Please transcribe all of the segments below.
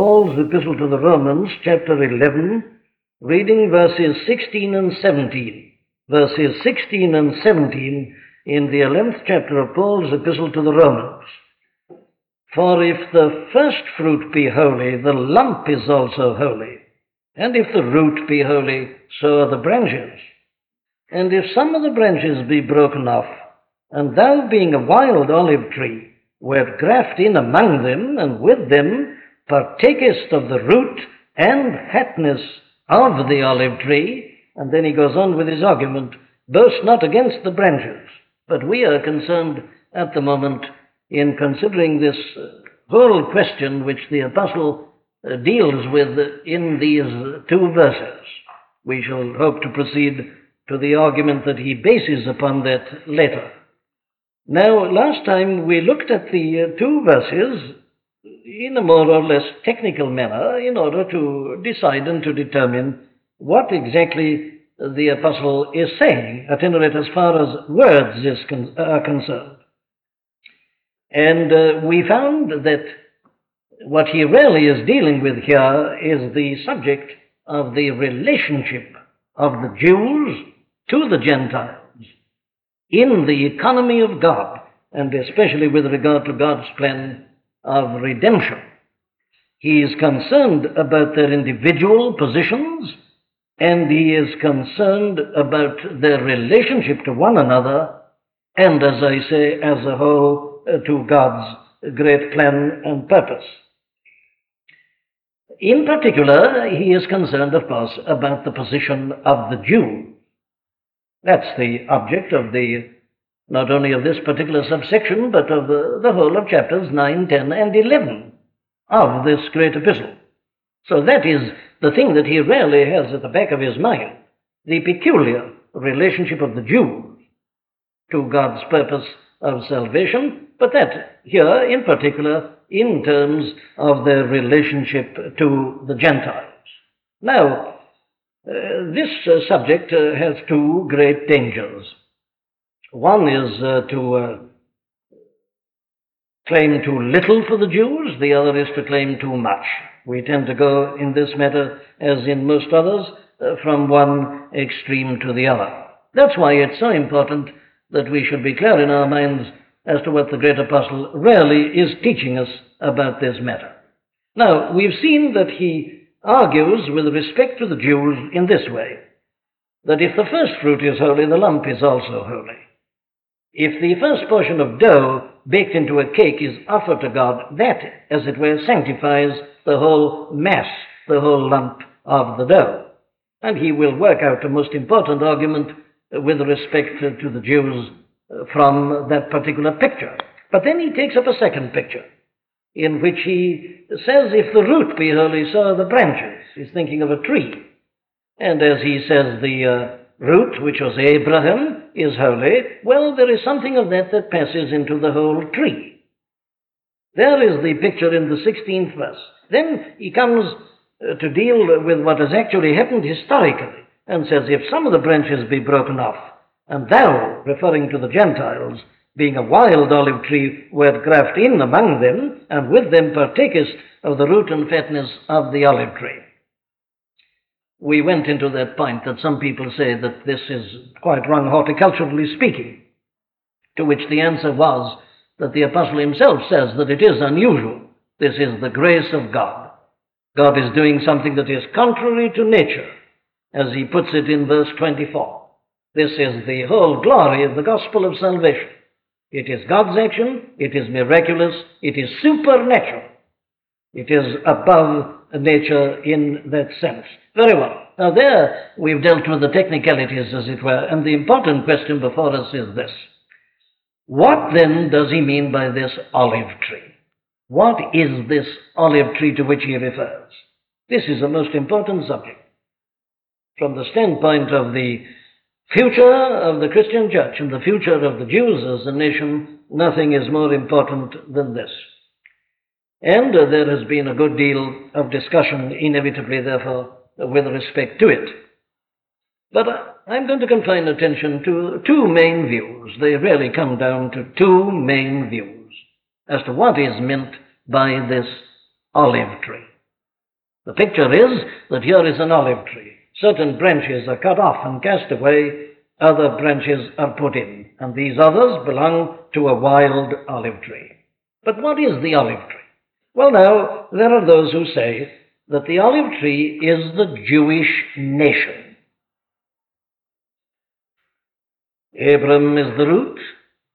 Paul's Epistle to the Romans, chapter 11, reading verses 16 and 17. Verses 16 and 17 in the 11th chapter of Paul's Epistle to the Romans. For if the first fruit be holy, the lump is also holy. And if the root be holy, so are the branches. And if some of the branches be broken off, and thou being a wild olive tree, wert grafted in among them, and with them partakest of the root and fatness of the olive tree. And then he goes on with his argument boast not against the branches. But we are concerned at the moment in considering this uh, whole question which the apostle uh, deals with in these two verses. We shall hope to proceed to the argument that he bases upon that later. Now, last time we looked at the uh, two verses in a more or less technical manner in order to decide and to determine what exactly the apostle is saying, at any rate as far as words is con- are concerned. And uh, we found that what he really is dealing with here is the subject of the relationship of the Jews to the Gentiles in the economy of God, and especially with regard to God's plan of redemption. He is concerned about their individual positions and he is concerned about their relationship to one another and, as I say, as a whole, uh, to God's great plan and purpose. In particular, he is concerned, of course, about the position of the Jew. That's the object of the not only of this particular subsection, but of the, the whole of chapters 9, 10, and 11 of this great epistle. So that is the thing that he really has at the back of his mind the peculiar relationship of the Jews to God's purpose of salvation, but that here in particular in terms of their relationship to the Gentiles. Now, uh, this uh, subject uh, has two great dangers. One is uh, to uh, claim too little for the Jews, the other is to claim too much. We tend to go in this matter, as in most others, uh, from one extreme to the other. That's why it's so important that we should be clear in our minds as to what the great apostle really is teaching us about this matter. Now, we've seen that he argues with respect to the Jews in this way that if the first fruit is holy, the lump is also holy. If the first portion of dough baked into a cake is offered to God, that, as it were, sanctifies the whole mass, the whole lump of the dough. And he will work out a most important argument with respect to the Jews from that particular picture. But then he takes up a second picture in which he says, if the root be holy, so are the branches. He's thinking of a tree. And as he says, the uh, root, which was Abraham, is holy, well, there is something of that that passes into the whole tree. There is the picture in the 16th verse. Then he comes uh, to deal with what has actually happened historically and says, If some of the branches be broken off, and thou, referring to the Gentiles, being a wild olive tree, wert grafted in among them, and with them partakest of the root and fatness of the olive tree we went into that point that some people say that this is quite wrong horticulturally speaking, to which the answer was that the apostle himself says that it is unusual. This is the grace of God. God is doing something that is contrary to nature, as he puts it in verse 24. This is the whole glory of the gospel of salvation. It is God's action, it is miraculous, it is supernatural. It is above nature in that sense. Very well. Now, there we've dealt with the technicalities, as it were, and the important question before us is this What then does he mean by this olive tree? What is this olive tree to which he refers? This is a most important subject. From the standpoint of the future of the Christian church and the future of the Jews as a nation, nothing is more important than this. And uh, there has been a good deal of discussion, inevitably, therefore, with respect to it. But uh, I'm going to confine attention to two main views. They really come down to two main views as to what is meant by this olive tree. The picture is that here is an olive tree. Certain branches are cut off and cast away, other branches are put in, and these others belong to a wild olive tree. But what is the olive tree? Well, now, there are those who say that the olive tree is the Jewish nation. Abram is the root,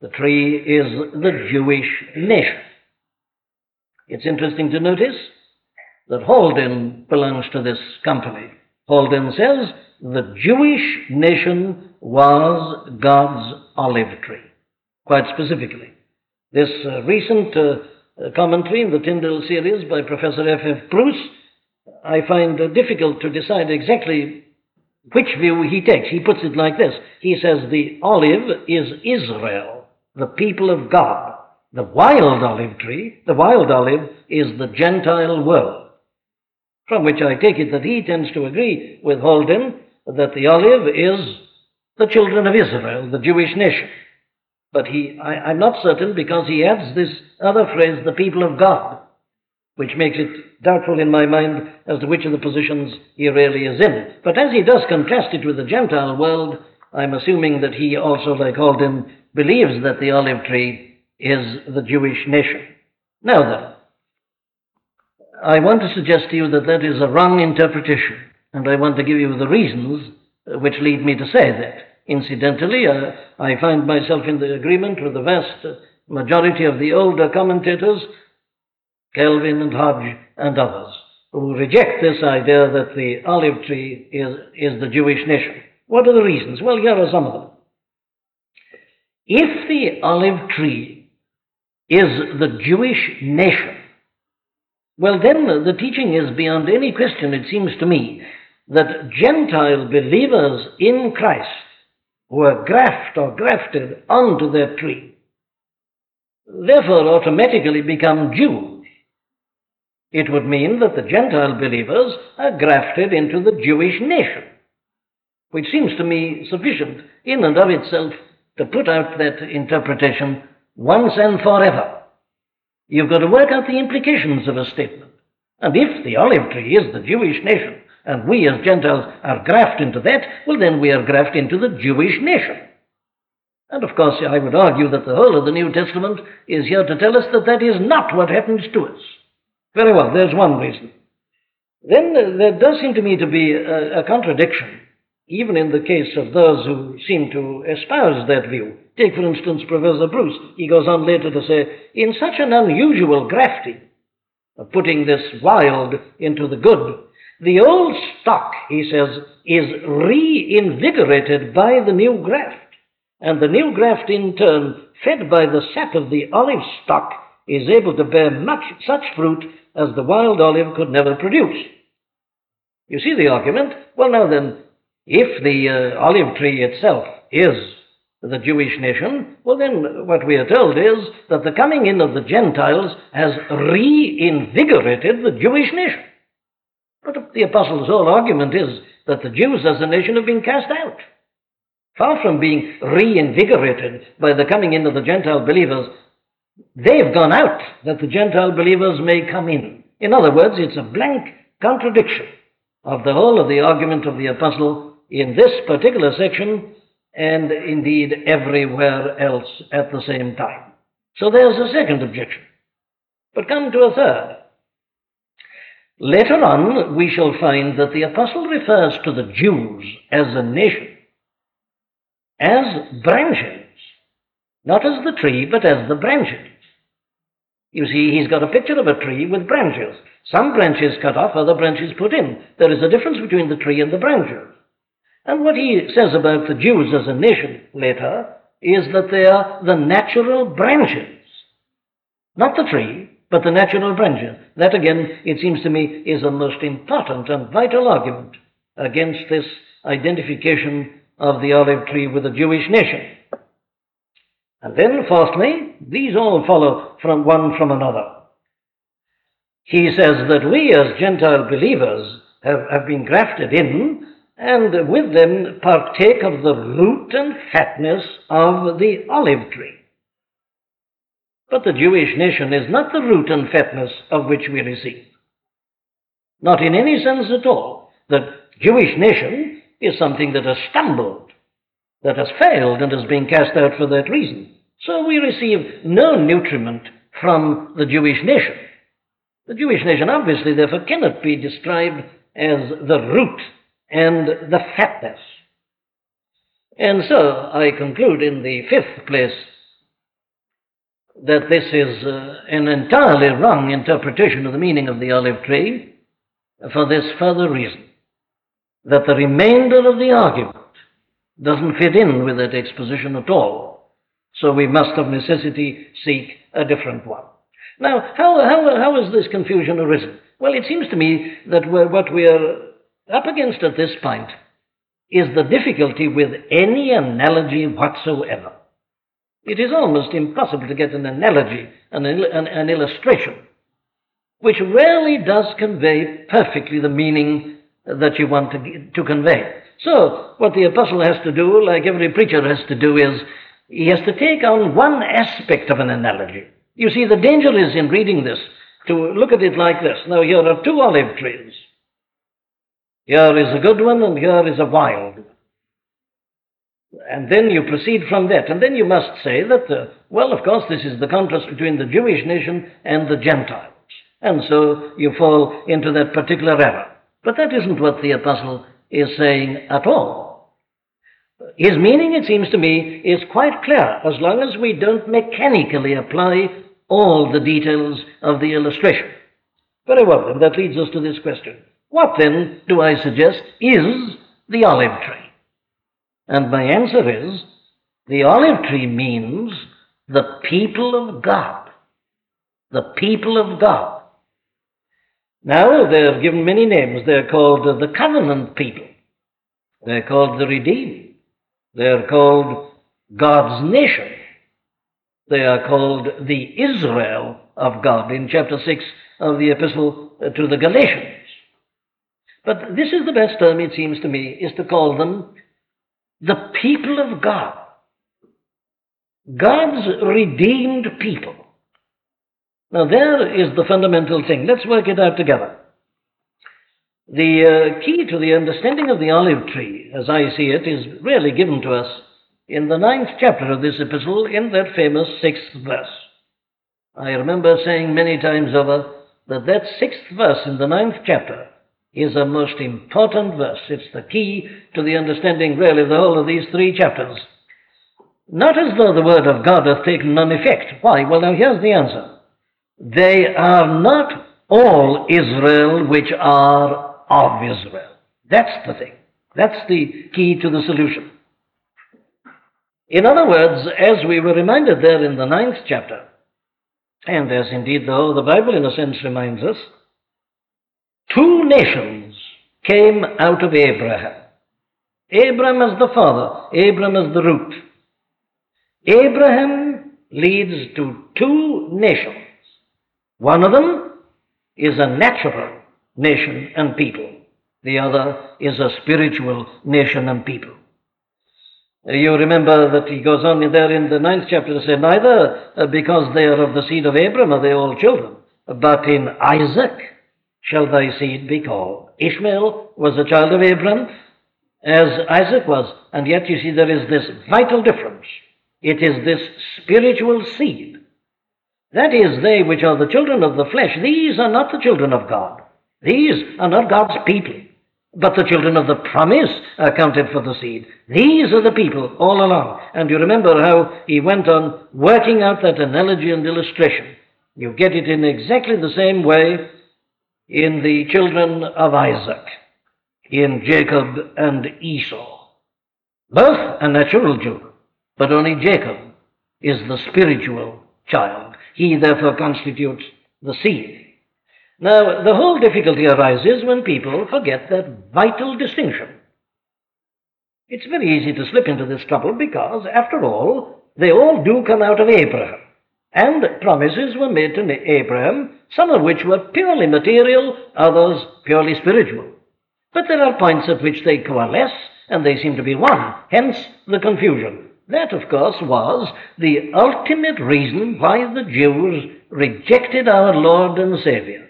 the tree is the Jewish nation. It's interesting to notice that Haldane belongs to this company. Haldane says the Jewish nation was God's olive tree, quite specifically. This uh, recent uh, commentary in the Tyndale series by Professor F. F. Bruce, I find uh, difficult to decide exactly which view he takes. He puts it like this He says the olive is Israel, the people of God. The wild olive tree, the wild olive, is the Gentile world. From which I take it that he tends to agree with Haldane that the olive is the children of Israel, the Jewish nation. But he, I, am not certain because he adds this other phrase, the people of God, which makes it doubtful in my mind as to which of the positions he really is in. But as he does contrast it with the Gentile world, I'm assuming that he also, like Haldane, believes that the olive tree is the Jewish nation. Now then, I want to suggest to you that that is a wrong interpretation, and I want to give you the reasons which lead me to say that. Incidentally, uh, I find myself in the agreement with the vast majority of the older commentators, Calvin and Hodge and others, who reject this idea that the olive tree is, is the Jewish nation. What are the reasons? Well, here are some of them. If the olive tree is the Jewish nation, well, then the teaching is beyond any question, it seems to me, that Gentile believers in Christ were grafted or grafted onto that tree, therefore automatically become Jews. It would mean that the Gentile believers are grafted into the Jewish nation, which seems to me sufficient in and of itself to put out that interpretation once and forever. You've got to work out the implications of a statement. And if the olive tree is the Jewish nation, and we as Gentiles are grafted into that, well, then we are grafted into the Jewish nation. And of course, I would argue that the whole of the New Testament is here to tell us that that is not what happens to us. Very well, there's one reason. Then uh, there does seem to me to be a, a contradiction, even in the case of those who seem to espouse that view. Take, for instance, Professor Bruce. He goes on later to say, in such an unusual grafting, of putting this wild into the good, the old stock, he says, is reinvigorated by the new graft. And the new graft, in turn, fed by the sap of the olive stock, is able to bear much such fruit as the wild olive could never produce. You see the argument? Well, now then, if the uh, olive tree itself is the Jewish nation, well, then what we are told is that the coming in of the Gentiles has reinvigorated the Jewish nation. But the apostles' whole argument is that the Jews as a nation have been cast out. Far from being reinvigorated by the coming in of the Gentile believers, they've gone out that the Gentile believers may come in. In other words, it's a blank contradiction of the whole of the argument of the apostle in this particular section and indeed everywhere else at the same time. So there's a second objection. But come to a third. Later on, we shall find that the apostle refers to the Jews as a nation, as branches, not as the tree, but as the branches. You see, he's got a picture of a tree with branches. Some branches cut off, other branches put in. There is a difference between the tree and the branches. And what he says about the Jews as a nation later is that they are the natural branches, not the tree, but the natural branches. That again, it seems to me, is a most important and vital argument against this identification of the olive tree with the Jewish nation. And then, fourthly, these all follow from one from another. He says that we as Gentile believers have, have been grafted in and with them partake of the root and fatness of the olive tree. But the Jewish nation is not the root and fatness of which we receive. Not in any sense at all. The Jewish nation is something that has stumbled, that has failed, and has been cast out for that reason. So we receive no nutriment from the Jewish nation. The Jewish nation, obviously, therefore, cannot be described as the root and the fatness. And so I conclude in the fifth place that this is uh, an entirely wrong interpretation of the meaning of the olive tree for this further reason that the remainder of the argument doesn't fit in with that exposition at all. So we must of necessity seek a different one. Now, how, how, how has this confusion arisen? Well, it seems to me that what we are up against at this point is the difficulty with any analogy whatsoever. It is almost impossible to get an analogy, an, an, an illustration, which rarely does convey perfectly the meaning that you want to, to convey. So, what the apostle has to do, like every preacher has to do, is he has to take on one aspect of an analogy. You see, the danger is in reading this to look at it like this. Now, here are two olive trees. Here is a good one, and here is a wild one. And then you proceed from that. And then you must say that, uh, well, of course, this is the contrast between the Jewish nation and the Gentiles. And so you fall into that particular error. But that isn't what the apostle is saying at all. His meaning, it seems to me, is quite clear as long as we don't mechanically apply all the details of the illustration. Very well, then, that leads us to this question. What then do I suggest is the olive tree? And my answer is the olive tree means the people of God. The people of God. Now, they're given many names. They're called the covenant people. They're called the redeemed. They're called God's nation. They are called the Israel of God in chapter 6 of the epistle to the Galatians. But this is the best term, it seems to me, is to call them the people of God. God's redeemed people. Now, there is the fundamental thing. Let's work it out together. The uh, key to the understanding of the olive tree, as I see it, is really given to us in the ninth chapter of this epistle, in that famous sixth verse. I remember saying many times over that that sixth verse in the ninth chapter is a most important verse. It's the key to the understanding, really, of the whole of these three chapters. Not as though the word of God hath taken none effect. Why? Well, now here's the answer. They are not all Israel which are of Israel. That's the thing. That's the key to the solution. In other words, as we were reminded there in the ninth chapter, and as indeed the whole of the Bible in a sense reminds us, two nations came out of Abraham. Abraham as the father, Abraham as the root. Abraham leads to two nations. One of them is a natural nation and people. The other is a spiritual nation and people. You remember that he goes on there in the ninth chapter to say, Neither uh, because they are of the seed of Abraham are they all children, but in Isaac shall thy seed be called. Ishmael was a child of Abraham, as Isaac was, and yet you see there is this vital difference. It is this spiritual seed. That is, they which are the children of the flesh, these are not the children of God. These are not God's people. But the children of the promise are counted for the seed. These are the people all along. And you remember how he went on working out that analogy and illustration. You get it in exactly the same way in the children of Isaac, in Jacob and Esau. Both are natural children, but only Jacob is the spiritual child. He therefore constitutes the seed. Now, the whole difficulty arises when people forget that vital distinction. It's very easy to slip into this trouble because, after all, they all do come out of Abraham. And promises were made to Abraham, some of which were purely material, others purely spiritual. But there are points at which they coalesce, and they seem to be one, hence the confusion. That, of course, was the ultimate reason why the Jews rejected our Lord and Savior.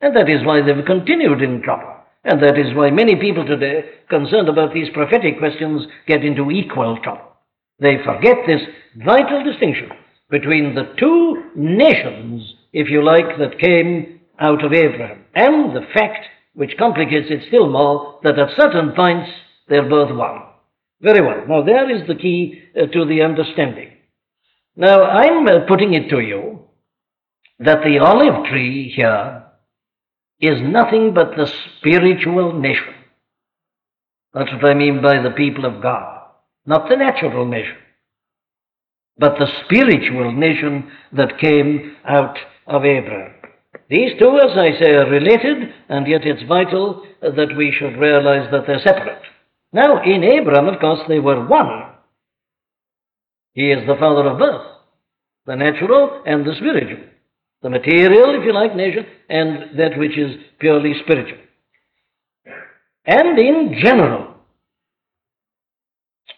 And that is why they've continued in trouble. And that is why many people today, concerned about these prophetic questions, get into equal trouble. They forget this vital distinction between the two nations, if you like, that came out of Abraham, and the fact, which complicates it still more, that at certain points they're both one. Very well. Now, there is the key uh, to the understanding. Now, I'm uh, putting it to you that the olive tree here is nothing but the spiritual nation. That's what I mean by the people of God, not the natural nation, but the spiritual nation that came out of Abraham. These two, as I say, are related, and yet it's vital that we should realize that they're separate. Now, in Abraham, of course, they were one. He is the father of both, the natural and the spiritual the material, if you like, nation, and that which is purely spiritual. And in general,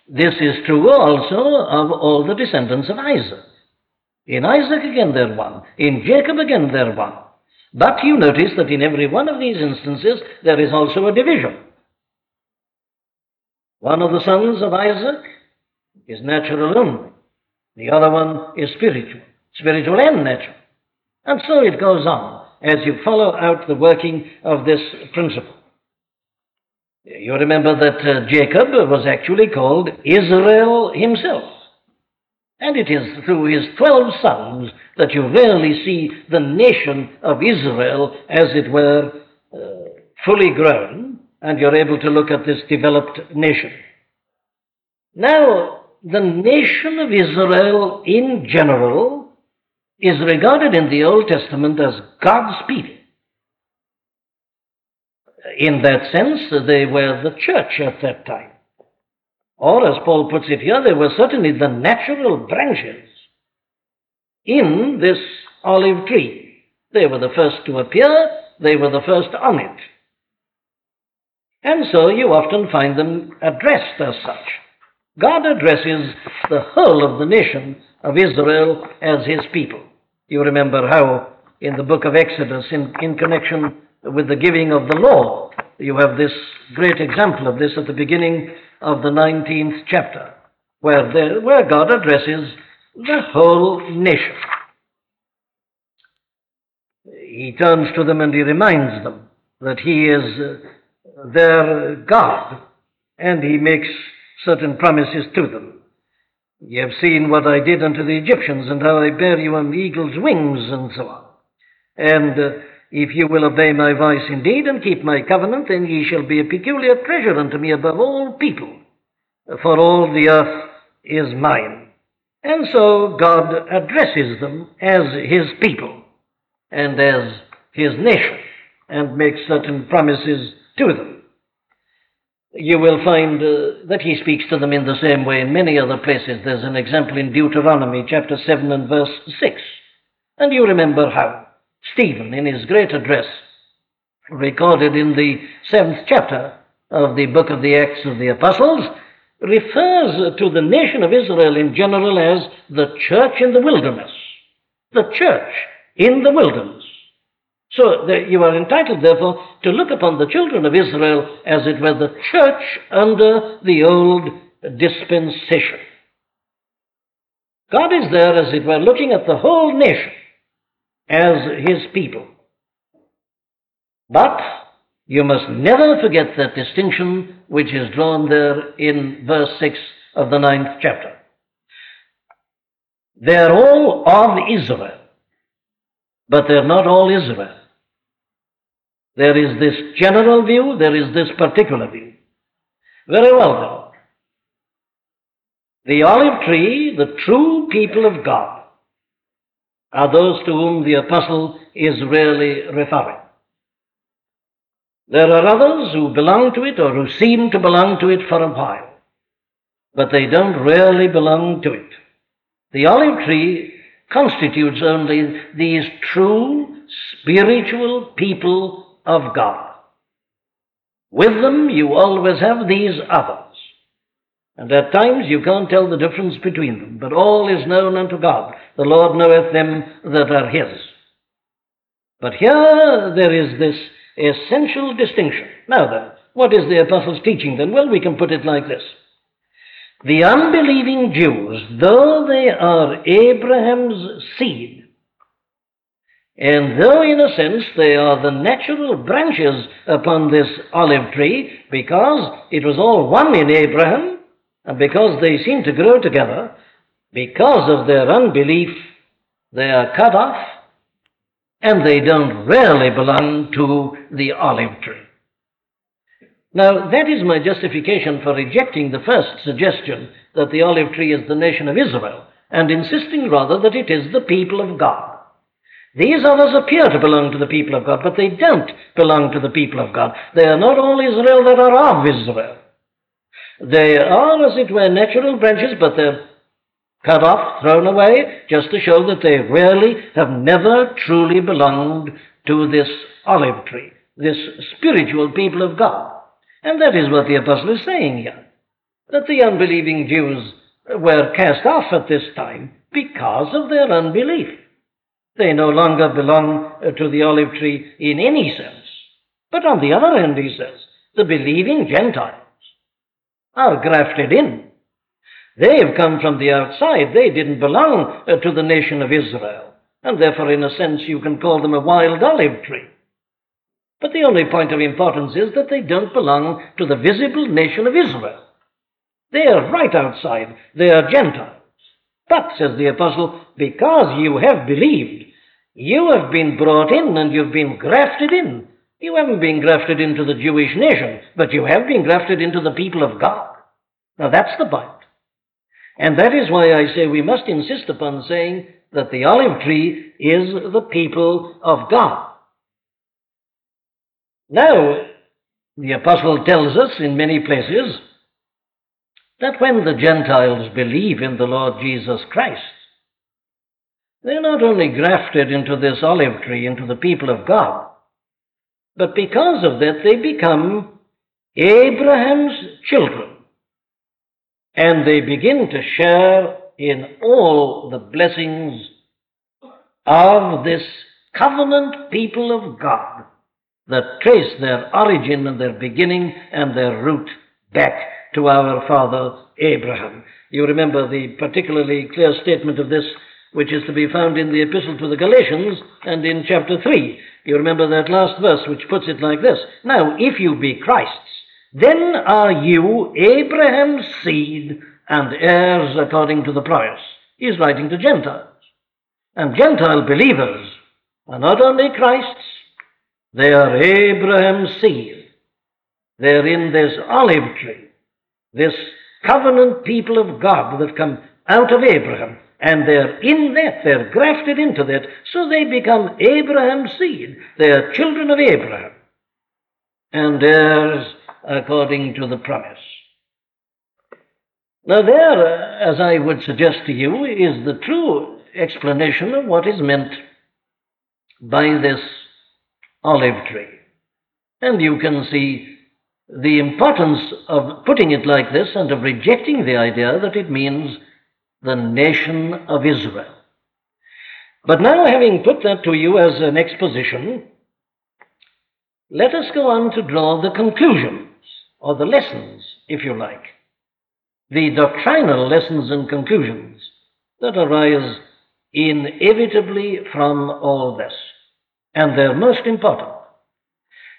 this is true also of all the descendants of Isaac. In Isaac again they're one. In Jacob again they're one. But you notice that in every one of these instances there is also a division. One of the sons of Isaac is natural only. The other one is spiritual. Spiritual and natural. And so it goes on as you follow out the working of this principle. You remember that uh, Jacob was actually called Israel himself. And it is through his twelve sons that you rarely see the nation of Israel, as it were, uh, fully grown, and you're able to look at this developed nation. Now, the nation of Israel in general is regarded in the Old Testament as God's people. In that sense, they were the church at that time. Or, as Paul puts it here, they were certainly the natural branches in this olive tree. They were the first to appear, they were the first on it. And so you often find them addressed as such. God addresses the whole of the nation of Israel as his people. You remember how in the book of Exodus, in, in connection with the giving of the law, you have this great example of this at the beginning of the 19th chapter, where, where God addresses the whole nation. He turns to them and he reminds them that he is uh, their God, and he makes certain promises to them. Ye have seen what I did unto the Egyptians, and how I bare you on the eagle's wings, and so on. And uh, if you will obey my voice indeed, and keep my covenant, then ye shall be a peculiar treasure unto me above all people, for all the earth is mine. And so God addresses them as his people, and as his nation, and makes certain promises to them you will find uh, that he speaks to them in the same way in many other places. There's an example in Deuteronomy chapter 7 and verse 6. And you remember how Stephen, in his great address, recorded in the seventh chapter of the book of the Acts of the Apostles, refers to the nation of Israel in general as the church in the wilderness. The church in the wilderness. So you are entitled, therefore, to look upon the children of Israel as it were the church under the old dispensation. God is there, as it were, looking at the whole nation as his people. But you must never forget that distinction which is drawn there in verse 6 of the ninth chapter. They're all of Israel, but they're not all Israel. There is this general view, there is this particular view. Very well, then. The olive tree, the true people of God, are those to whom the apostle is really referring. There are others who belong to it or who seem to belong to it for a while, but they don't really belong to it. The olive tree constitutes only these true spiritual people of God. With them, you always have these others. And at times you can't tell the difference between them, but all is known unto God. The Lord knoweth them that are His. But here there is this essential distinction. Now then, what is the apostle's teaching then? Well, we can put it like this. The unbelieving Jews, though they are Abraham's seed, and though in a sense they are the natural branches upon this olive tree, because it was all one in Abraham, and because they seem to grow together, because of their unbelief, they are cut off, and they don't really belong to the olive tree. Now, that is my justification for rejecting the first suggestion that the olive tree is the nation of Israel, and insisting rather that it is the people of God. These others appear to belong to the people of God, but they don't belong to the people of God. They are not all Israel that are of Israel. They are, as it were, natural branches, but they're cut off, thrown away, just to show that they really have never truly belonged to this olive tree, this spiritual people of God. And that is what the apostle is saying here, that the unbelieving Jews were cast off at this time because of their unbelief. They no longer belong to the olive tree in any sense. But on the other hand, he says, the believing Gentiles are grafted in. They have come from the outside. They didn't belong uh, to the nation of Israel. And therefore, in a sense, you can call them a wild olive tree. But the only point of importance is that they don't belong to the visible nation of Israel. They are right outside. They are Gentiles. But, says the apostle, because you have believed, you have been brought in and you've been grafted in. You haven't been grafted into the Jewish nation, but you have been grafted into the people of God. Now that's the point. And that is why I say we must insist upon saying that the olive tree is the people of God. Now, the apostle tells us in many places that when the Gentiles believe in the Lord Jesus Christ, they're not only grafted into this olive tree, into the people of God, but because of that they become Abraham's children. And they begin to share in all the blessings of this covenant people of God that trace their origin and their beginning and their root back to our father Abraham. You remember the particularly clear statement of this which is to be found in the Epistle to the Galatians and in chapter 3. You remember that last verse which puts it like this Now, if you be Christ's, then are you Abraham's seed and heirs according to the promise. He's writing to Gentiles. And Gentile believers are not only Christ's, they are Abraham's seed. They're in this olive tree, this covenant people of God that come out of Abraham and they're in that, they're grafted into that, so they become Abraham's seed. They're children of Abraham, and heirs according to the promise. Now, there, as I would suggest to you, is the true explanation of what is meant by this olive tree. And you can see the importance of putting it like this and of rejecting the idea that it means the nation of Israel. But now, having put that to you as an exposition, let us go on to draw the conclusions, or the lessons, if you like, the doctrinal lessons and conclusions that arise inevitably from all this. And they're most important.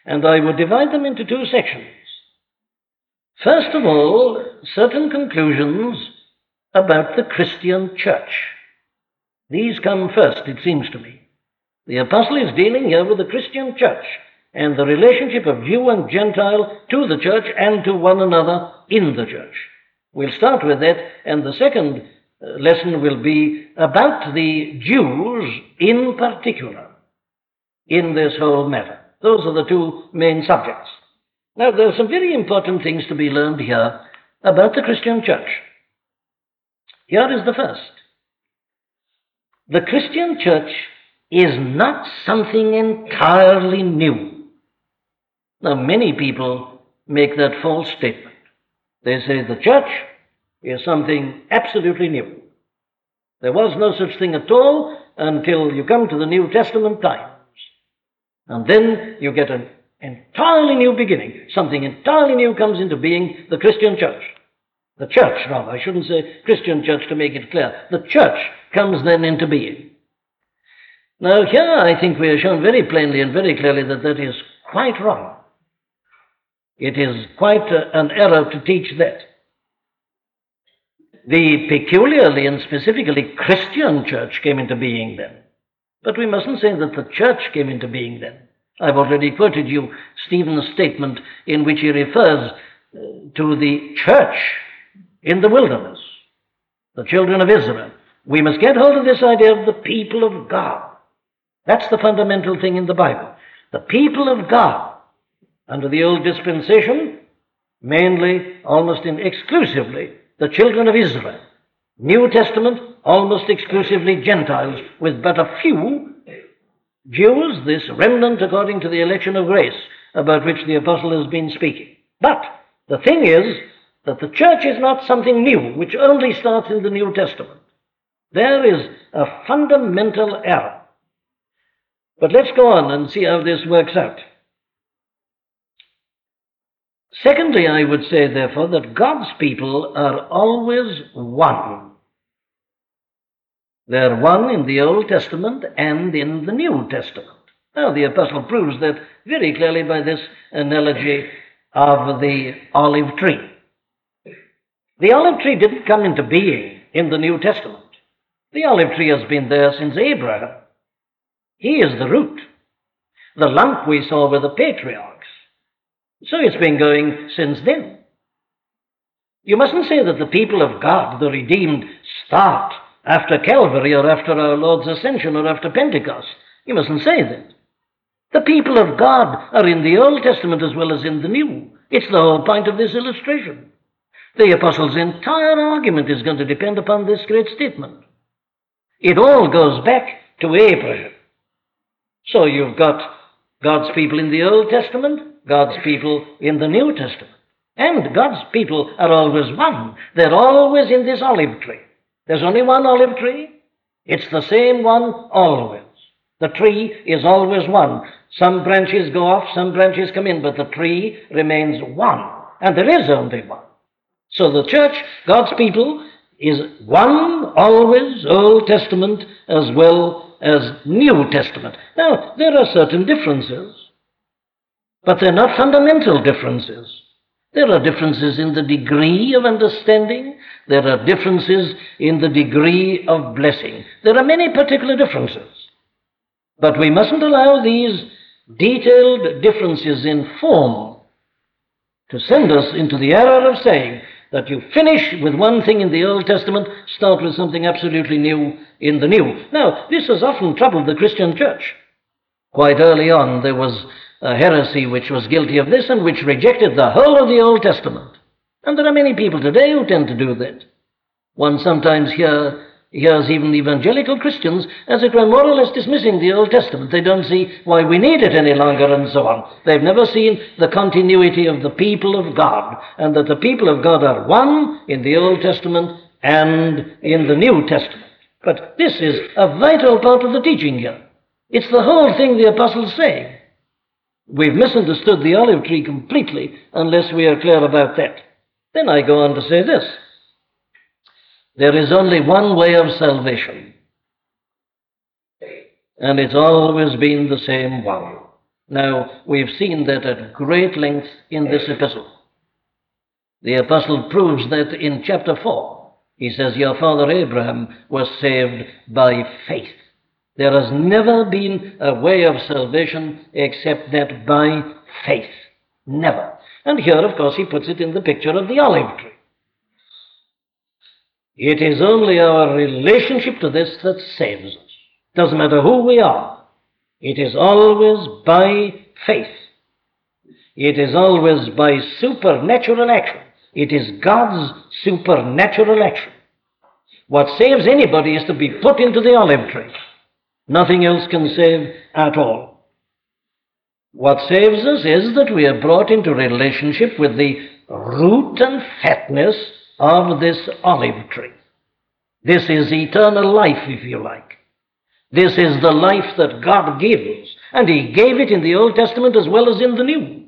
And I would divide them into two sections. First of all, certain conclusions about the Christian church. These come first, it seems to me. The apostle is dealing here with the Christian church and the relationship of Jew and Gentile to the church and to one another in the church. We'll start with that, and the second uh, lesson will be about the Jews in particular in this whole matter. Those are the two main subjects. Now, there are some very important things to be learned here about the Christian church. Here is the first. The Christian church is not something entirely new. Now, many people make that false statement. They say the church is something absolutely new. There was no such thing at all until you come to the New Testament times. And then you get an entirely new beginning. Something entirely new comes into being the Christian church. The church, rather. I shouldn't say Christian church to make it clear. The church comes then into being. Now, here I think we are shown very plainly and very clearly that that is quite wrong. It is quite a, an error to teach that. The peculiarly and specifically Christian church came into being then. But we mustn't say that the church came into being then. I've already quoted you Stephen's statement in which he refers uh, to the church in the wilderness, the children of Israel. We must get hold of this idea of the people of God. That's the fundamental thing in the Bible. The people of God, under the old dispensation, mainly, almost exclusively, the children of Israel. New Testament, almost exclusively Gentiles, with but a few Jews, this remnant according to the election of grace, about which the apostle has been speaking. But the thing is that the church is not something new, which only starts in the New Testament. There is a fundamental error. But let's go on and see how this works out. Secondly, I would say, therefore, that God's people are always one. They're one in the Old Testament and in the New Testament. Now, the apostle proves that very clearly by this analogy of the olive tree. The olive tree didn't come into being in the New Testament. The olive tree has been there since Abraham. He is the root. The lump we saw were the patriarchs. So it's been going since then. You mustn't say that the people of God, the redeemed, start after Calvary or after our Lord's ascension or after Pentecost. You mustn't say that. The people of God are in the Old Testament as well as in the New. It's the whole point of this illustration. The apostle's entire argument is going to depend upon this great statement. It all goes back to Abraham. So you've got God's people in the Old Testament, God's people in the New Testament. And God's people are always one. They're always in this olive tree. There's only one olive tree. It's the same one always. The tree is always one. Some branches go off, some branches come in, but the tree remains one. And there is only one. So the church, God's people, is one always, Old Testament as well as New Testament. Now, there are certain differences, but they're not fundamental differences. There are differences in the degree of understanding. There are differences in the degree of blessing. There are many particular differences. But we mustn't allow these detailed differences in form to send us into the error of saying that you finish with one thing in the Old Testament, start with something absolutely new in the New. Now, this has often troubled the Christian church. Quite early on, there was a heresy which was guilty of this and which rejected the whole of the Old Testament. And there are many people today who tend to do that. One sometimes hear, hears even evangelical Christians, as it were, more or less dismissing the Old Testament. They don't see why we need it any longer and so on. They've never seen the continuity of the people of God, and that the people of God are one in the Old Testament and in the New Testament. But this is a vital part of the teaching here. It's the whole thing the apostles say. We've misunderstood the olive tree completely unless we are clear about that. Then I go on to say this there is only one way of salvation, and it's always been the same one. Now, we've seen that at great length in this epistle. The apostle proves that in chapter 4. He says, Your father Abraham was saved by faith. There has never been a way of salvation except that by faith. Never. And here, of course, he puts it in the picture of the olive tree. It is only our relationship to this that saves us. Doesn't matter who we are. It is always by faith. It is always by supernatural action. It is God's supernatural action. What saves anybody is to be put into the olive tree. Nothing else can save at all. What saves us is that we are brought into relationship with the root and fatness of this olive tree. This is eternal life, if you like. This is the life that God gives And he gave it in the Old Testament as well as in the New.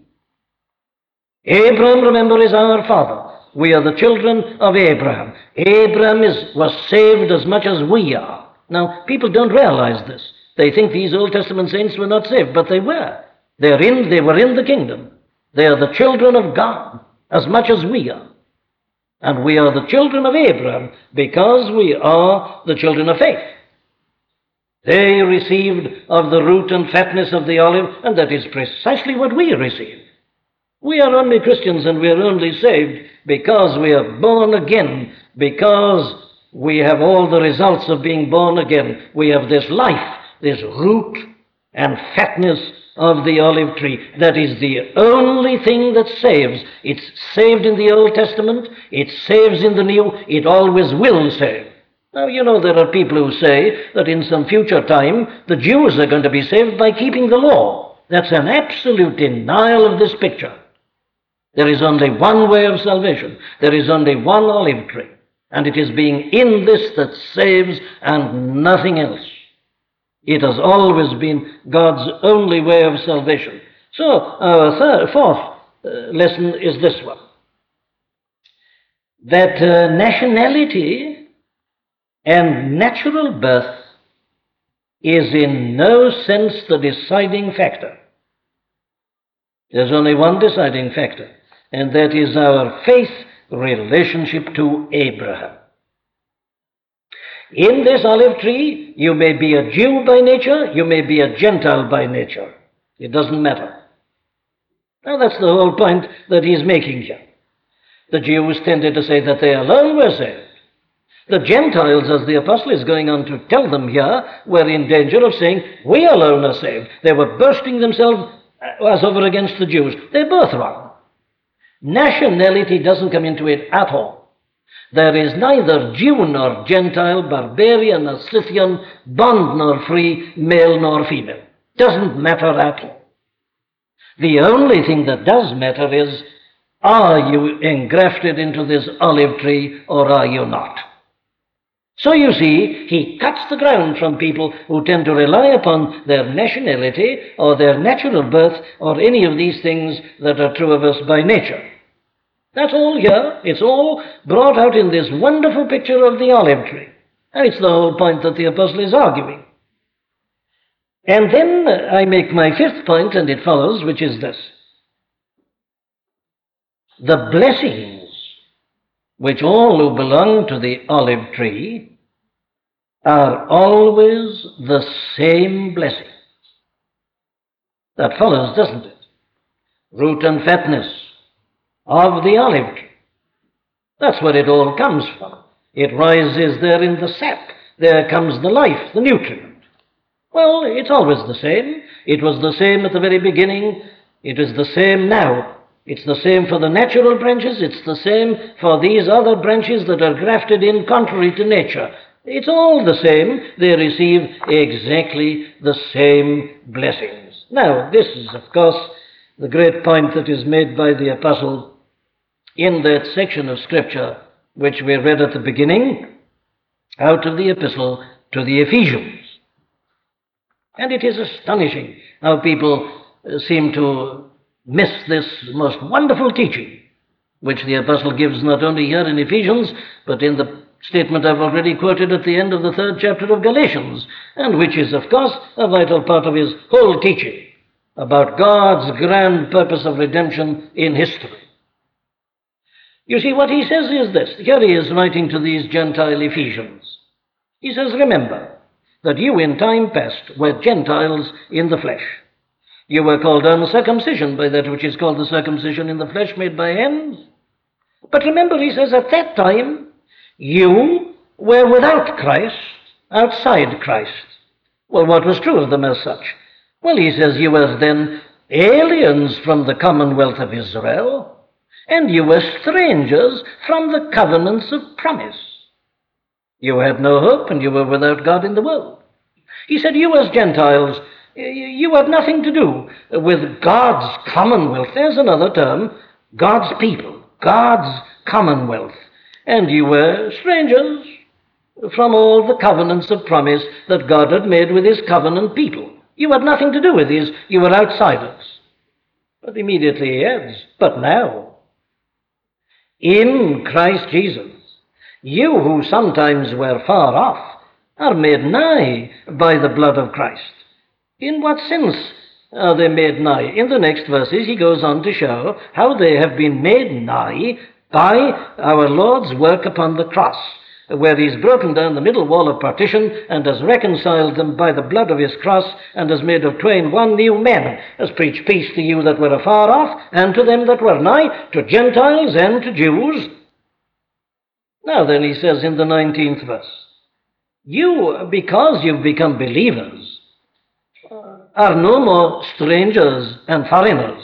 Abraham, remember, is our father. We are the children of Abraham. Abraham is, was saved as much as we are. Now, people don't realize this. They think these Old Testament saints were not saved, but they were. They're in, they were in the kingdom. They are the children of God as much as we are. And we are the children of Abraham because we are the children of faith. They received of the root and fatness of the olive, and that is precisely what we receive. We are only Christians and we are only saved because we are born again, because we have all the results of being born again. We have this life, this root and fatness of the olive tree. That is the only thing that saves. It's saved in the Old Testament, it saves in the New, it always will save. Now, you know, there are people who say that in some future time the Jews are going to be saved by keeping the law. That's an absolute denial of this picture. There is only one way of salvation. There is only one olive tree. And it is being in this that saves and nothing else. It has always been God's only way of salvation. So, our third, fourth uh, lesson is this one that uh, nationality and natural birth is in no sense the deciding factor. There's only one deciding factor, and that is our faith relationship to Abraham. In this olive tree, you may be a Jew by nature, you may be a Gentile by nature. It doesn't matter. Now, that's the whole point that he's making here. The Jews tended to say that they alone were saved. The Gentiles, as the apostle is going on to tell them here, were in danger of saying, We alone are saved. They were bursting themselves uh, as over against the Jews. They're both wrong. Nationality doesn't come into it at all. There is neither Jew nor Gentile, barbarian nor Scythian, bond nor free, male nor female. Doesn't matter at all. The only thing that does matter is are you engrafted into this olive tree or are you not? So you see, he cuts the ground from people who tend to rely upon their nationality or their natural birth or any of these things that are true of us by nature. That's all here. It's all brought out in this wonderful picture of the olive tree. And it's the whole point that the apostle is arguing. And then I make my fifth point, and it follows, which is this. The blessings which all who belong to the olive tree are always the same blessing. That follows, doesn't it? Root and fatness, of the olive tree. That's where it all comes from. It rises there in the sap. There comes the life, the nutrient. Well, it's always the same. It was the same at the very beginning. It is the same now. It's the same for the natural branches. It's the same for these other branches that are grafted in contrary to nature. It's all the same. They receive exactly the same blessings. Now, this is, of course, the great point that is made by the apostle in that section of Scripture which we read at the beginning out of the epistle to the Ephesians. And it is astonishing how people uh, seem to miss this most wonderful teaching, which the apostle gives not only here in Ephesians, but in the statement I've already quoted at the end of the third chapter of Galatians, and which is, of course, a vital part of his whole teaching about God's grand purpose of redemption in history. You see, what he says is this. Here he is writing to these Gentile Ephesians. He says, Remember that you in time past were Gentiles in the flesh. You were called uncircumcision by that which is called the circumcision in the flesh made by hands. But remember, he says, at that time, you were without Christ, outside Christ. Well, what was true of them as such? Well, he says, you were then aliens from the commonwealth of Israel and you were strangers from the covenants of promise. You had no hope, and you were without God in the world. He said, You as Gentiles, you had nothing to do with God's commonwealth. There's another term God's people, God's commonwealth. And you were strangers from all the covenants of promise that God had made with his covenant people. You had nothing to do with these, you were outsiders. But immediately he adds, But now, in Christ Jesus, you who sometimes were far off are made nigh by the blood of Christ. In what sense are they made nigh? In the next verses, he goes on to show how they have been made nigh by our Lord's work upon the cross where he's broken down the middle wall of partition and has reconciled them by the blood of his cross and has made of twain one new man, has preached peace to you that were afar off and to them that were nigh, to Gentiles and to Jews. Now then, he says in the 19th verse, you, because you've become believers, are no more strangers and foreigners,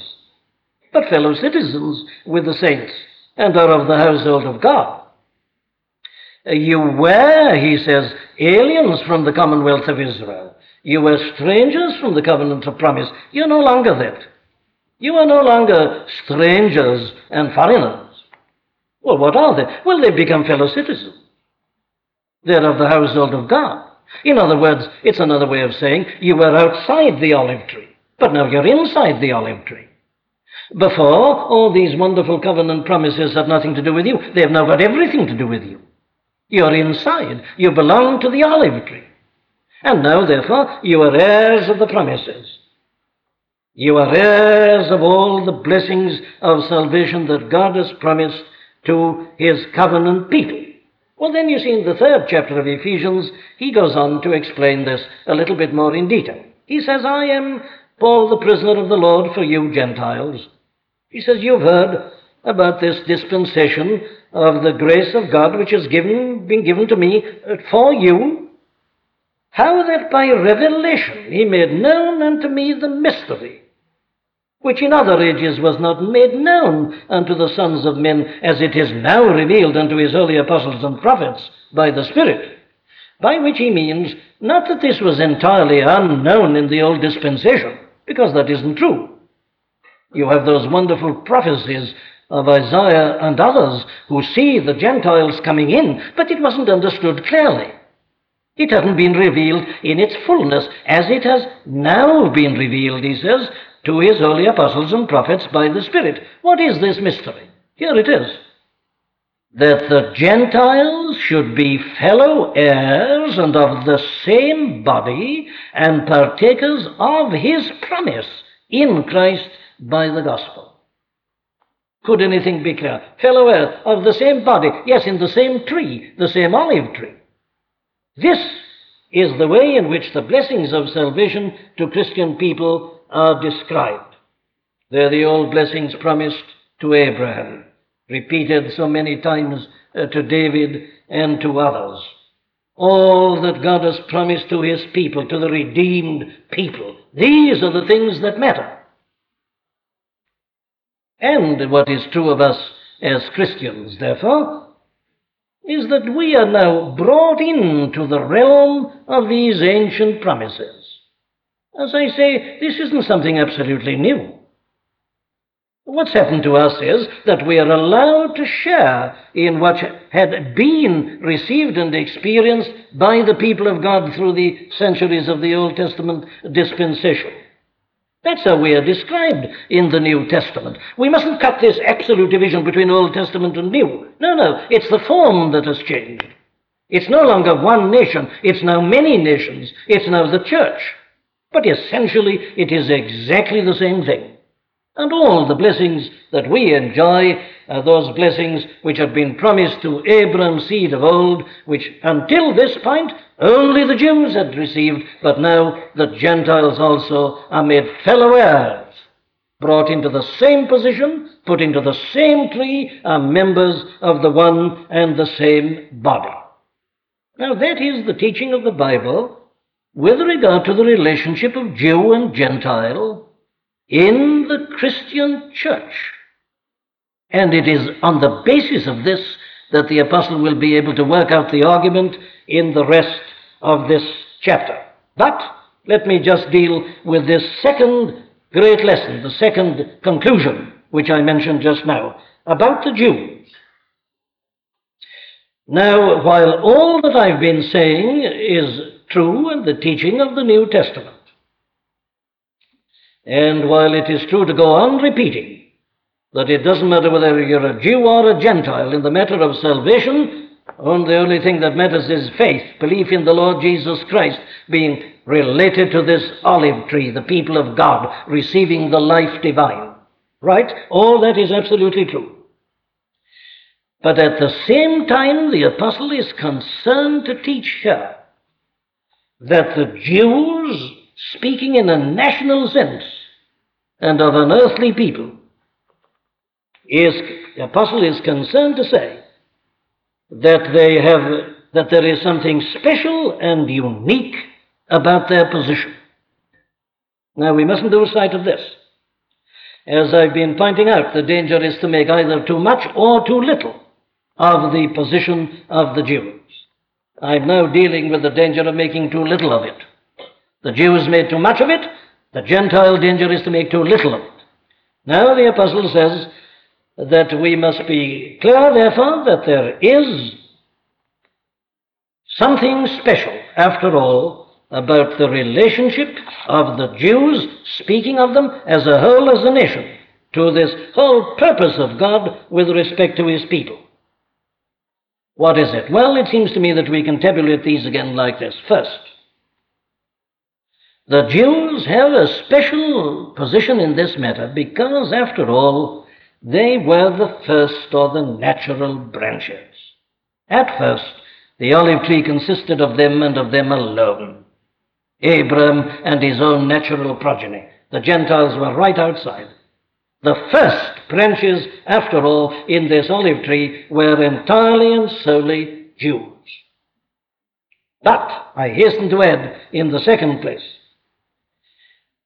but fellow citizens with the saints and are of the household of God you were, he says, aliens from the commonwealth of Israel. You were strangers from the covenant of promise. You're no longer that. You are no longer strangers and foreigners. Well, what are they? Well, they've become fellow citizens. They're of the household of God. In other words, it's another way of saying you were outside the olive tree, but now you're inside the olive tree. Before, all these wonderful covenant promises had nothing to do with you. They've now got everything to do with you. You're inside. You belong to the olive tree. And now, therefore, you are heirs of the promises. You are heirs of all the blessings of salvation that God has promised to his covenant people. Well, then you see in the third chapter of Ephesians, he goes on to explain this a little bit more in detail. He says, I am Paul, the prisoner of the Lord for you Gentiles. He says, You've heard about this dispensation of the grace of God which has given, been given to me uh, for you, how that by revelation he made known unto me the mystery, which in other ages was not made known unto the sons of men, as it is now revealed unto his holy apostles and prophets by the Spirit. By which he means not that this was entirely unknown in the old dispensation, because that isn't true. You have those wonderful prophecies of Isaiah and others who see the Gentiles coming in, but it wasn't understood clearly. It hadn't been revealed in its fullness, as it has now been revealed, he says, to his holy apostles and prophets by the Spirit. What is this mystery? Here it is. That the Gentiles should be fellow heirs and of the same body and partakers of his promise in Christ by the gospel. Could anything be clearer? Fellow heirs of the same body, yes, in the same tree, the same olive tree. This is the way in which the blessings of salvation to Christian people are described. They're the old blessings promised to Abraham, repeated so many times uh, to David and to others. All that God has promised to his people, to the redeemed people, these are the things that matter. And what is true of us as Christians, therefore, is that we are now brought into the realm of these ancient promises. As I say, this isn't something absolutely new. What's happened to us is that we are allowed to share in what had been received and experienced by the people of God through the centuries of the Old Testament dispensation. That's how we are described in the New Testament. We mustn't cut this absolute division between Old Testament and New. No, no, it's the form that has changed. It's no longer one nation, it's now many nations, it's now the church. But essentially, it is exactly the same thing. And all the blessings that we enjoy are those blessings which had been promised to Abraham's seed of old, which until this point only the Jews had received, but now the Gentiles also are made fellow heirs, brought into the same position, put into the same tree, are members of the one and the same body. Now that is the teaching of the Bible with regard to the relationship of Jew and Gentile in the Christian church. And it is on the basis of this that the apostle will be able to work out the argument in the rest of this chapter. But let me just deal with this second great lesson, the second conclusion, which I mentioned just now, about the Jews. Now, while all that I've been saying is true in the teaching of the New Testament, And while it is true to go on repeating that it doesn't matter whether you're a Jew or a Gentile in the matter of salvation, and the only thing that matters is faith, belief in the Lord Jesus Christ, being related to this olive tree, the people of God, receiving the life divine. Right? All that is absolutely true. But at the same time, the apostle is concerned to teach her that the Jews, speaking in a national sense, and of an earthly people, is, the apostle is concerned to say that they have that there is something special and unique about their position. Now we mustn't lose sight of this. As I've been pointing out, the danger is to make either too much or too little of the position of the Jews. I'm now dealing with the danger of making too little of it. The Jews made too much of it, the Gentile danger is to make too little of it. Now the apostle says that we must be clear, therefore, that there is something special, after all, about the relationship of the Jews, speaking of them as a whole, as a nation, to this whole purpose of God with respect to his people. What is it? Well, it seems to me that we can tabulate these again like this. First, the Jews have a special position in this matter because, after all, they were the first or the natural branches. At first, the olive tree consisted of them and of them alone. Abram and his own natural progeny. The Gentiles were right outside. The first branches, after all, in this olive tree were entirely and solely Jews. But, I hasten to add, in the second place,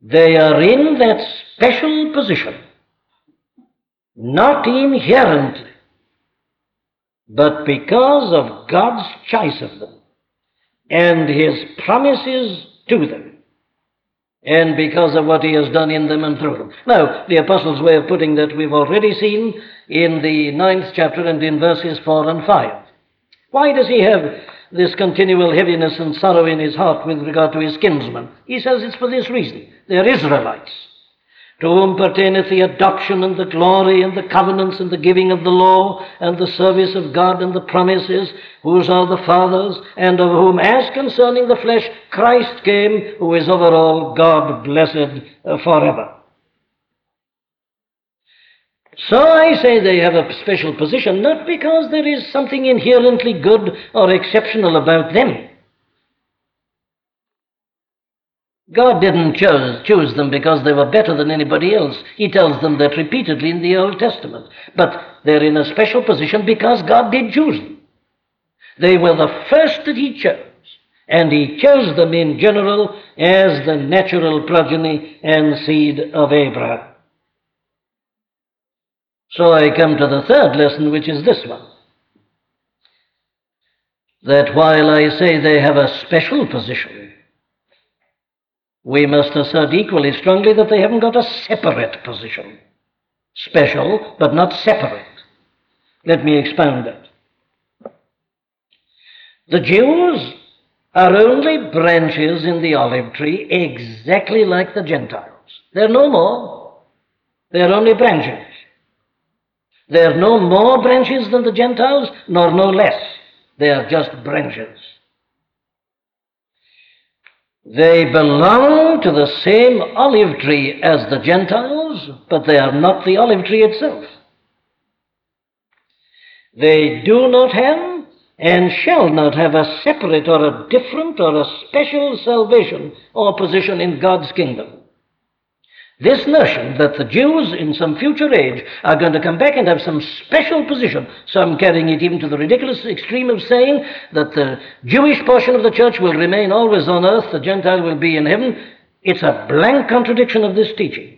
they are in that special position, not inherently, but because of God's choice of them and His promises to them and because of what he has done in them and through them. Now, the apostle's way of putting that we've already seen in the ninth chapter and in verses 4 and 5. Why does he have this continual heaviness and sorrow in his heart with regard to his kinsmen? He says it's for this reason. They're Israelites to whom pertaineth the adoption and the glory and the covenants and the giving of the law and the service of God and the promises, whose are the fathers, and of whom, as concerning the flesh, Christ came, who is over all God blessed uh, forever. So I say they have a special position, not because there is something inherently good or exceptional about them God didn't choose, choose them because they were better than anybody else. He tells them that repeatedly in the Old Testament. But they're in a special position because God did choose them. They were the first that He chose. And He chose them in general as the natural progeny and seed of Abraham. So I come to the third lesson, which is this one. That while I say they have a special position, we must assert equally strongly that they haven't got a separate position. Special, but not separate. Let me expound that. The Jews are only branches in the olive tree, exactly like the Gentiles. They're no more. They're only branches. They're no more branches than the Gentiles, nor no less. They are just branches. They belong to the same olive tree as the Gentiles, but they are not the olive tree itself. They do not have and shall not have a separate or a different or a special salvation or position in God's kingdom. This notion that the Jews in some future age are going to come back and have some special position, some carrying it even to the ridiculous extreme of saying that the Jewish portion of the church will remain always on earth, the Gentile will be in heaven, it's a blank contradiction of this teaching.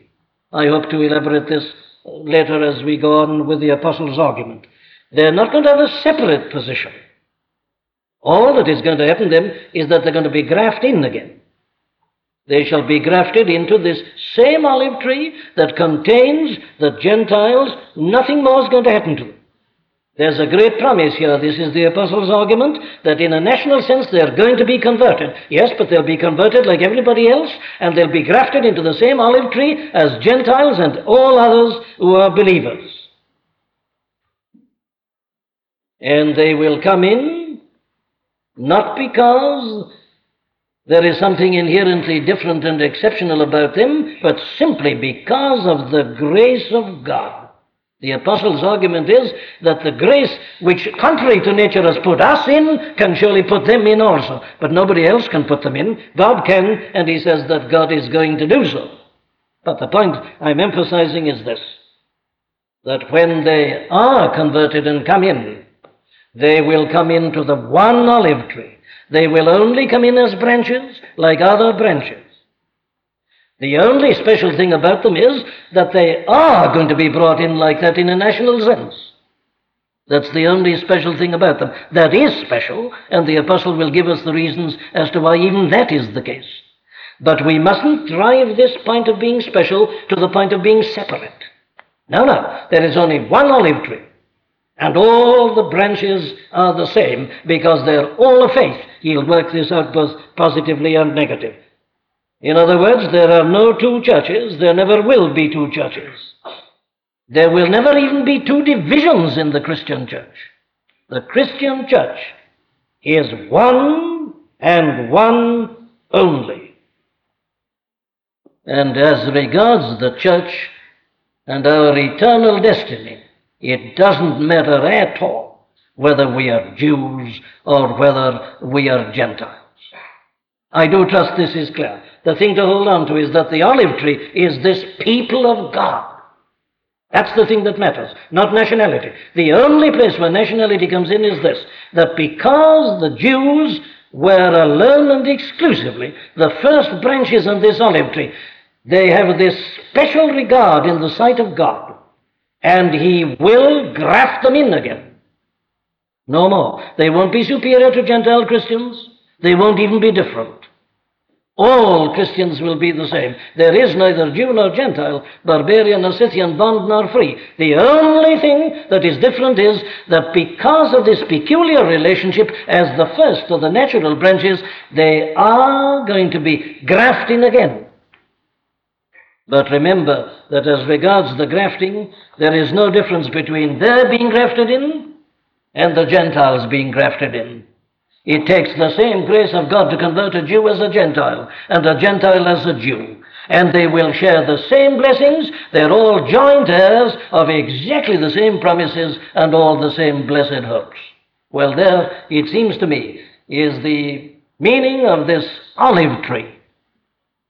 I hope to elaborate this later as we go on with the apostles' argument. They're not going to have a separate position. All that is going to happen to them is that they're going to be grafted in again. They shall be grafted into this same olive tree that contains the Gentiles. Nothing more is going to happen to them. There's a great promise here. This is the apostles' argument that in a national sense they're going to be converted. Yes, but they'll be converted like everybody else, and they'll be grafted into the same olive tree as Gentiles and all others who are believers. And they will come in not because there is something inherently different and exceptional about them, but simply because of the grace of God. The apostle's argument is that the grace which, contrary to nature, has put us in can surely put them in also. But nobody else can put them in. God can, and he says that God is going to do so. But the point I'm emphasizing is this that when they are converted and come in, they will come into the one olive tree. They will only come in as branches like other branches. The only special thing about them is that they are going to be brought in like that in a national sense. That's the only special thing about them. That is special, and the apostle will give us the reasons as to why even that is the case. But we mustn't drive this point of being special to the point of being separate. No, no. There is only one olive tree. And all the branches are the same because they're all of faith. He'll work this out both positively and negative. In other words, there are no two churches, there never will be two churches. There will never even be two divisions in the Christian church. The Christian church is one and one only. And as regards the church and our eternal destiny, it doesn't matter at all whether we are Jews or whether we are Gentiles. I do trust this is clear. The thing to hold on to is that the olive tree is this people of God. That's the thing that matters, not nationality. The only place where nationality comes in is this that because the Jews were alone and exclusively the first branches on this olive tree, they have this special regard in the sight of God, and He will graft them in again. No more. They won't be superior to Gentile Christians. They won't even be different. All Christians will be the same. There is neither Jew nor Gentile, barbarian nor Scythian, bond nor free. The only thing that is different is that because of this peculiar relationship as the first of the natural branches, they are going to be grafting again. But remember that as regards the grafting, there is no difference between their being grafted in and the Gentiles being grafted in. It takes the same grace of God to convert a Jew as a Gentile, and a Gentile as a Jew. And they will share the same blessings. They're all joint heirs of exactly the same promises and all the same blessed hopes. Well, there, it seems to me, is the meaning of this olive tree.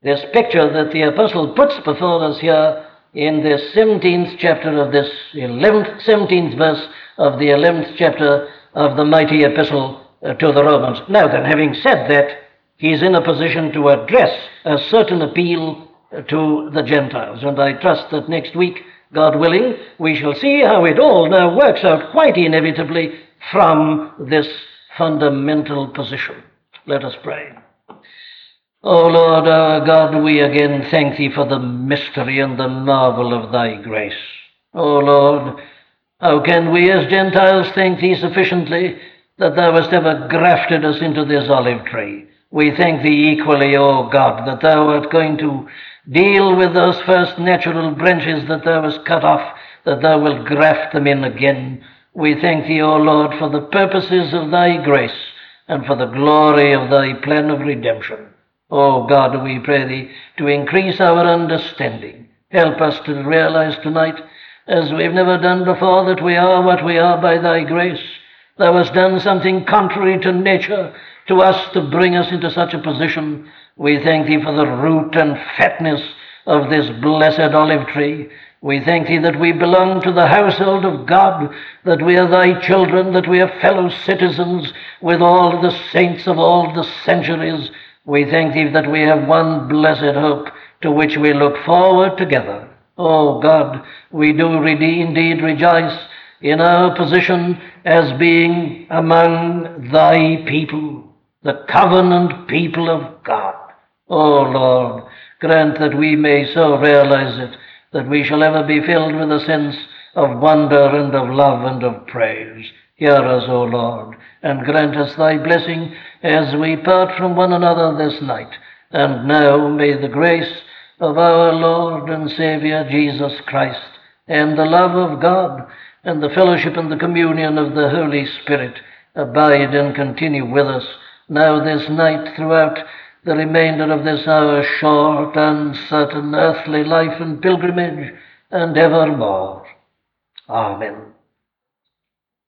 This picture that the apostle puts before us here in this 17th chapter of this 11th, 17th verse of the 11th chapter of the mighty epistle uh, to the Romans. Now then, having said that, he's in a position to address a certain appeal uh, to the Gentiles. And I trust that next week, God willing, we shall see how it all now works out quite inevitably from this fundamental position. Let us pray. O Lord our God, we again thank Thee for the mystery and the marvel of Thy grace. O Lord, how can we as Gentiles thank Thee sufficiently that thou hast ever grafted us into this olive tree. We thank thee equally, O God, that thou art going to deal with those first natural branches that thou hast cut off, that thou wilt graft them in again. We thank thee, O Lord, for the purposes of thy grace and for the glory of thy plan of redemption. O God, we pray thee to increase our understanding. Help us to realize tonight, as we've never done before, that we are what we are by thy grace Thou hast done something contrary to nature to us to bring us into such a position. We thank Thee for the root and fatness of this blessed olive tree. We thank Thee that we belong to the household of God, that we are Thy children, that we are fellow citizens with all the saints of all the centuries. We thank Thee that we have one blessed hope to which we look forward together. Oh God, we do indeed rejoice in our position as being among thy people, the covenant people of God. O oh Lord, grant that we may so realize it, that we shall ever be filled with a sense of wonder and of love and of praise. Hear us, O Lord, and grant us thy blessing as we part from one another this night. And now may the grace of our Lord and Saviour Jesus Christ, and the love of God, and the fellowship and the communion of the Holy Spirit abide and continue with us now this night throughout the remainder of this our short, uncertain earthly life and pilgrimage, and evermore. Amen.